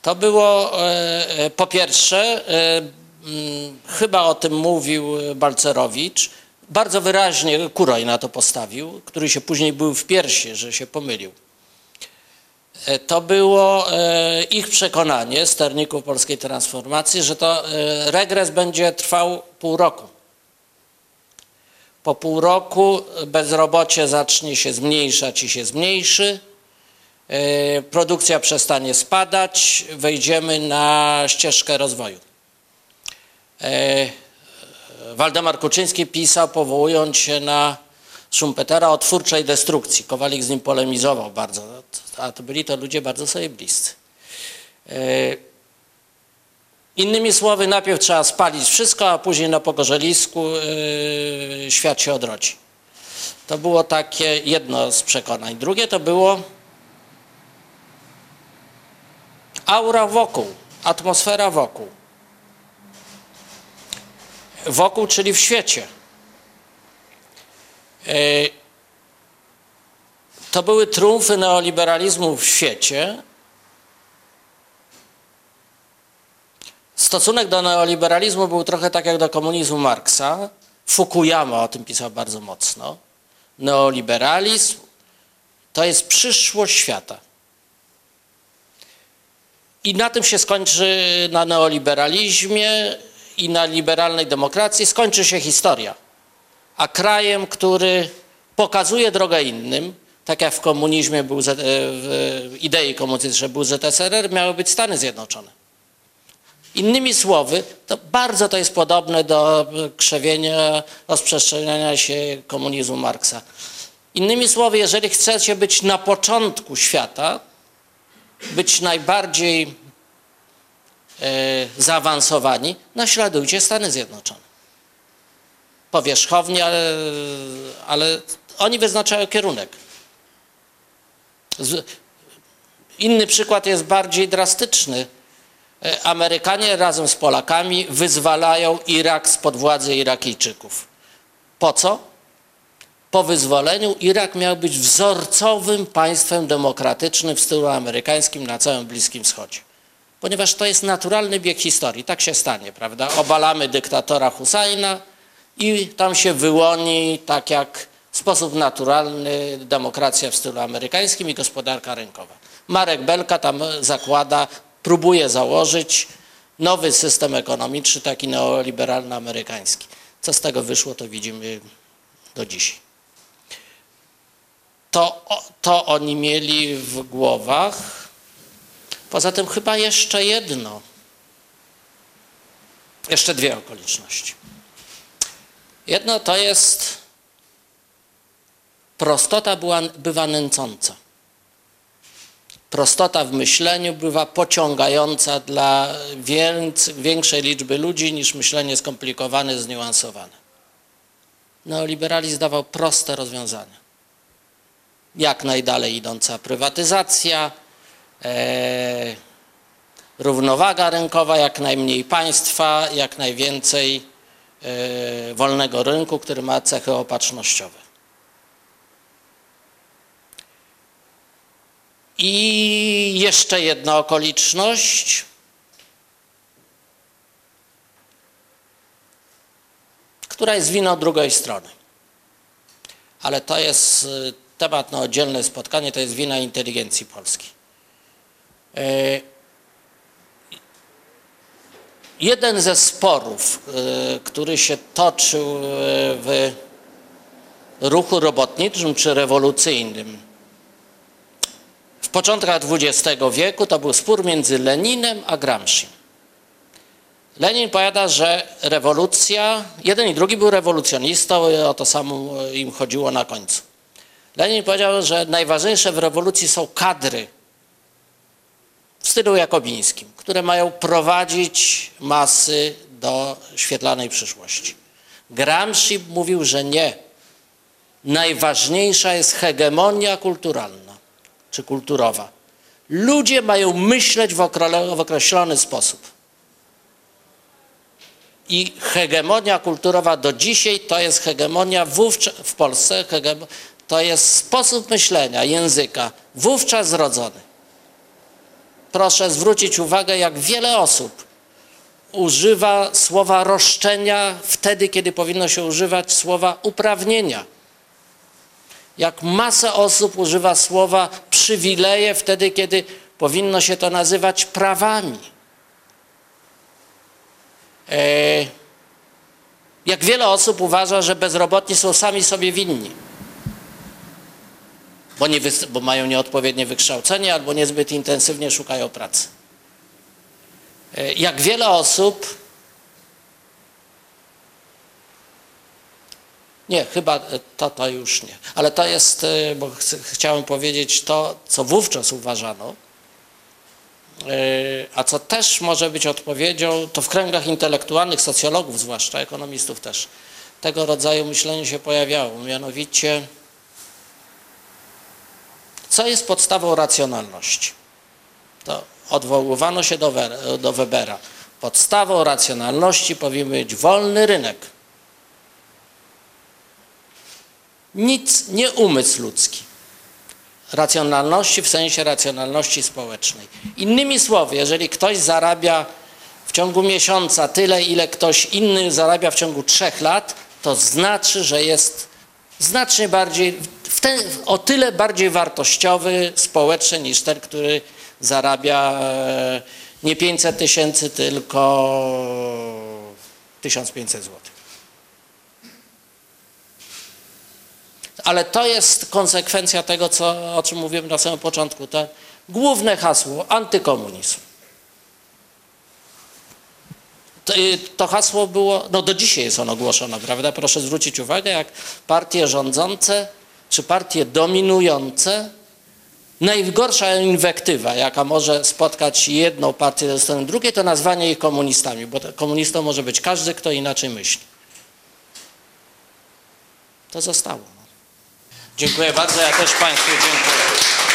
To było e, po pierwsze, chyba o tym mówił Balcerowicz, bardzo wyraźnie Kuroj na to postawił, który się później był w piersi, że się pomylił. E, To było e, ich przekonanie, sterników polskiej transformacji, że to e, regres będzie trwał pół roku. Po pół roku bezrobocie zacznie się zmniejszać i się zmniejszy, produkcja przestanie spadać, wejdziemy na ścieżkę rozwoju. Waldemar Kuczyński pisał, powołując się na Schumpetera o twórczej destrukcji. Kowalik z nim polemizował bardzo, a to byli to ludzie bardzo sobie bliscy. E, Innymi słowy, najpierw trzeba spalić wszystko, a później na pogorzelisku e, świat się odrodzi. To było takie jedno z przekonań. Drugie to było aura wokół, atmosfera wokół. Wokół, czyli w świecie. E, To były triumfy neoliberalizmu w świecie. Stosunek do neoliberalizmu był trochę tak jak do komunizmu Marksa. Fukuyama o tym pisał bardzo mocno. Neoliberalizm to jest przyszłość świata. I na tym się skończy, na neoliberalizmie i na liberalnej demokracji skończy się historia. A krajem, który pokazuje drogę innym, tak jak w komunizmie był, e, w idei komunistycznej był ZSRR, miały być Stany Zjednoczone. Innymi słowy, to bardzo to jest podobne do krzewienia, rozprzestrzeniania się komunizmu Marksa. Innymi słowy, jeżeli chcecie być na początku świata, być najbardziej zaawansowani, naśladujcie Stany Zjednoczone. Powierzchownie, ale, ale oni wyznaczają kierunek. Inny przykład jest bardziej drastyczny. E, Amerykanie razem z Polakami wyzwalają Irak spod władzy Irakijczyków. Po co? Po wyzwoleniu Irak miał być wzorcowym państwem demokratycznym w stylu amerykańskim na całym Bliskim Wschodzie. Ponieważ to jest naturalny bieg historii. Tak się stanie, prawda? Obalamy dyktatora Husajna i tam się wyłoni tak jak w sposób naturalny demokracja w stylu amerykańskim i gospodarka rynkowa. Marek Belka tam zakłada, próbuje założyć nowy system ekonomiczny, taki neoliberalny amerykański. Co z tego wyszło, to widzimy do dzisiaj. To, to oni mieli w głowach. Poza tym chyba jeszcze jedno. Jeszcze dwie okoliczności. Jedno to jest prostota była, bywa nęcąca. Prostota w myśleniu bywa pociągająca dla większej liczby ludzi niż myślenie skomplikowane, zniuansowane. Neoliberalizm dawał proste rozwiązania. Jak najdalej idąca prywatyzacja, równowaga rynkowa, jak najmniej państwa, jak najwięcej e, wolnego rynku, który ma cechy opatrznościowe. I jeszcze jedna okoliczność. która jest winą drugiej strony. Ale to jest y, temat na oddzielne spotkanie, to jest wina inteligencji polskiej. E, Jeden ze sporów, y, który się toczył y, w ruchu robotniczym czy rewolucyjnym w początkach XX wieku, to był spór między Leninem a Gramsci. Lenin powiada, że rewolucja, jeden i drugi był rewolucjonistą, o to samo im chodziło na końcu. Lenin powiedział, że najważniejsze w rewolucji są kadry w stylu jakobińskim, które mają prowadzić masy do świetlanej przyszłości. Gramsci mówił, że nie. Najważniejsza jest hegemonia kulturalna czy kulturowa. Ludzie mają myśleć w określony sposób. I hegemonia kulturowa do dzisiaj to jest hegemonia wówczas w Polsce, to jest sposób myślenia, języka, wówczas zrodzony. Proszę zwrócić uwagę, jak wiele osób używa słowa roszczenia wtedy, kiedy powinno się używać słowa uprawnienia. Jak masa osób używa słowa przywileje wtedy, kiedy powinno się to nazywać prawami. E, Jak wiele osób uważa, że bezrobotni są sami sobie winni, bo, nie, bo mają nieodpowiednie wykształcenie albo niezbyt intensywnie szukają pracy. E, Jak wiele osób, nie, chyba e, to, to już nie, ale to jest, e, bo chcę, chciałem powiedzieć to, co wówczas uważano, a co też może być odpowiedzią, to w kręgach intelektualnych, socjologów zwłaszcza, ekonomistów też, tego rodzaju myślenie się pojawiało, mianowicie, co jest podstawą racjonalności? To odwoływano się do, Wer- do Webera. Podstawą racjonalności powinien być wolny rynek. Nic, nie umysł ludzki. Racjonalności w sensie racjonalności społecznej. Innymi słowy, jeżeli ktoś zarabia w ciągu miesiąca tyle, ile ktoś inny zarabia w ciągu trzech lat, to znaczy, że jest znacznie bardziej, ten, o tyle bardziej wartościowy społecznie niż ten, który zarabia e, nie 500 tysięcy, tylko 1500 zł. Ale to jest konsekwencja tego, co, o czym mówiłem na samym początku. To główne hasło antykomunizm. To, y, to hasło było, no do dzisiaj jest ono głoszone, prawda? Proszę zwrócić uwagę, jak partie rządzące czy partie dominujące, najgorsza inwektywa, jaka może spotkać jedną partię ze strony drugiej, to nazwanie ich komunistami, bo komunistą może być każdy, kto inaczej myśli. To zostało. Dziękuję bardzo, ja też Państwu dziękuję.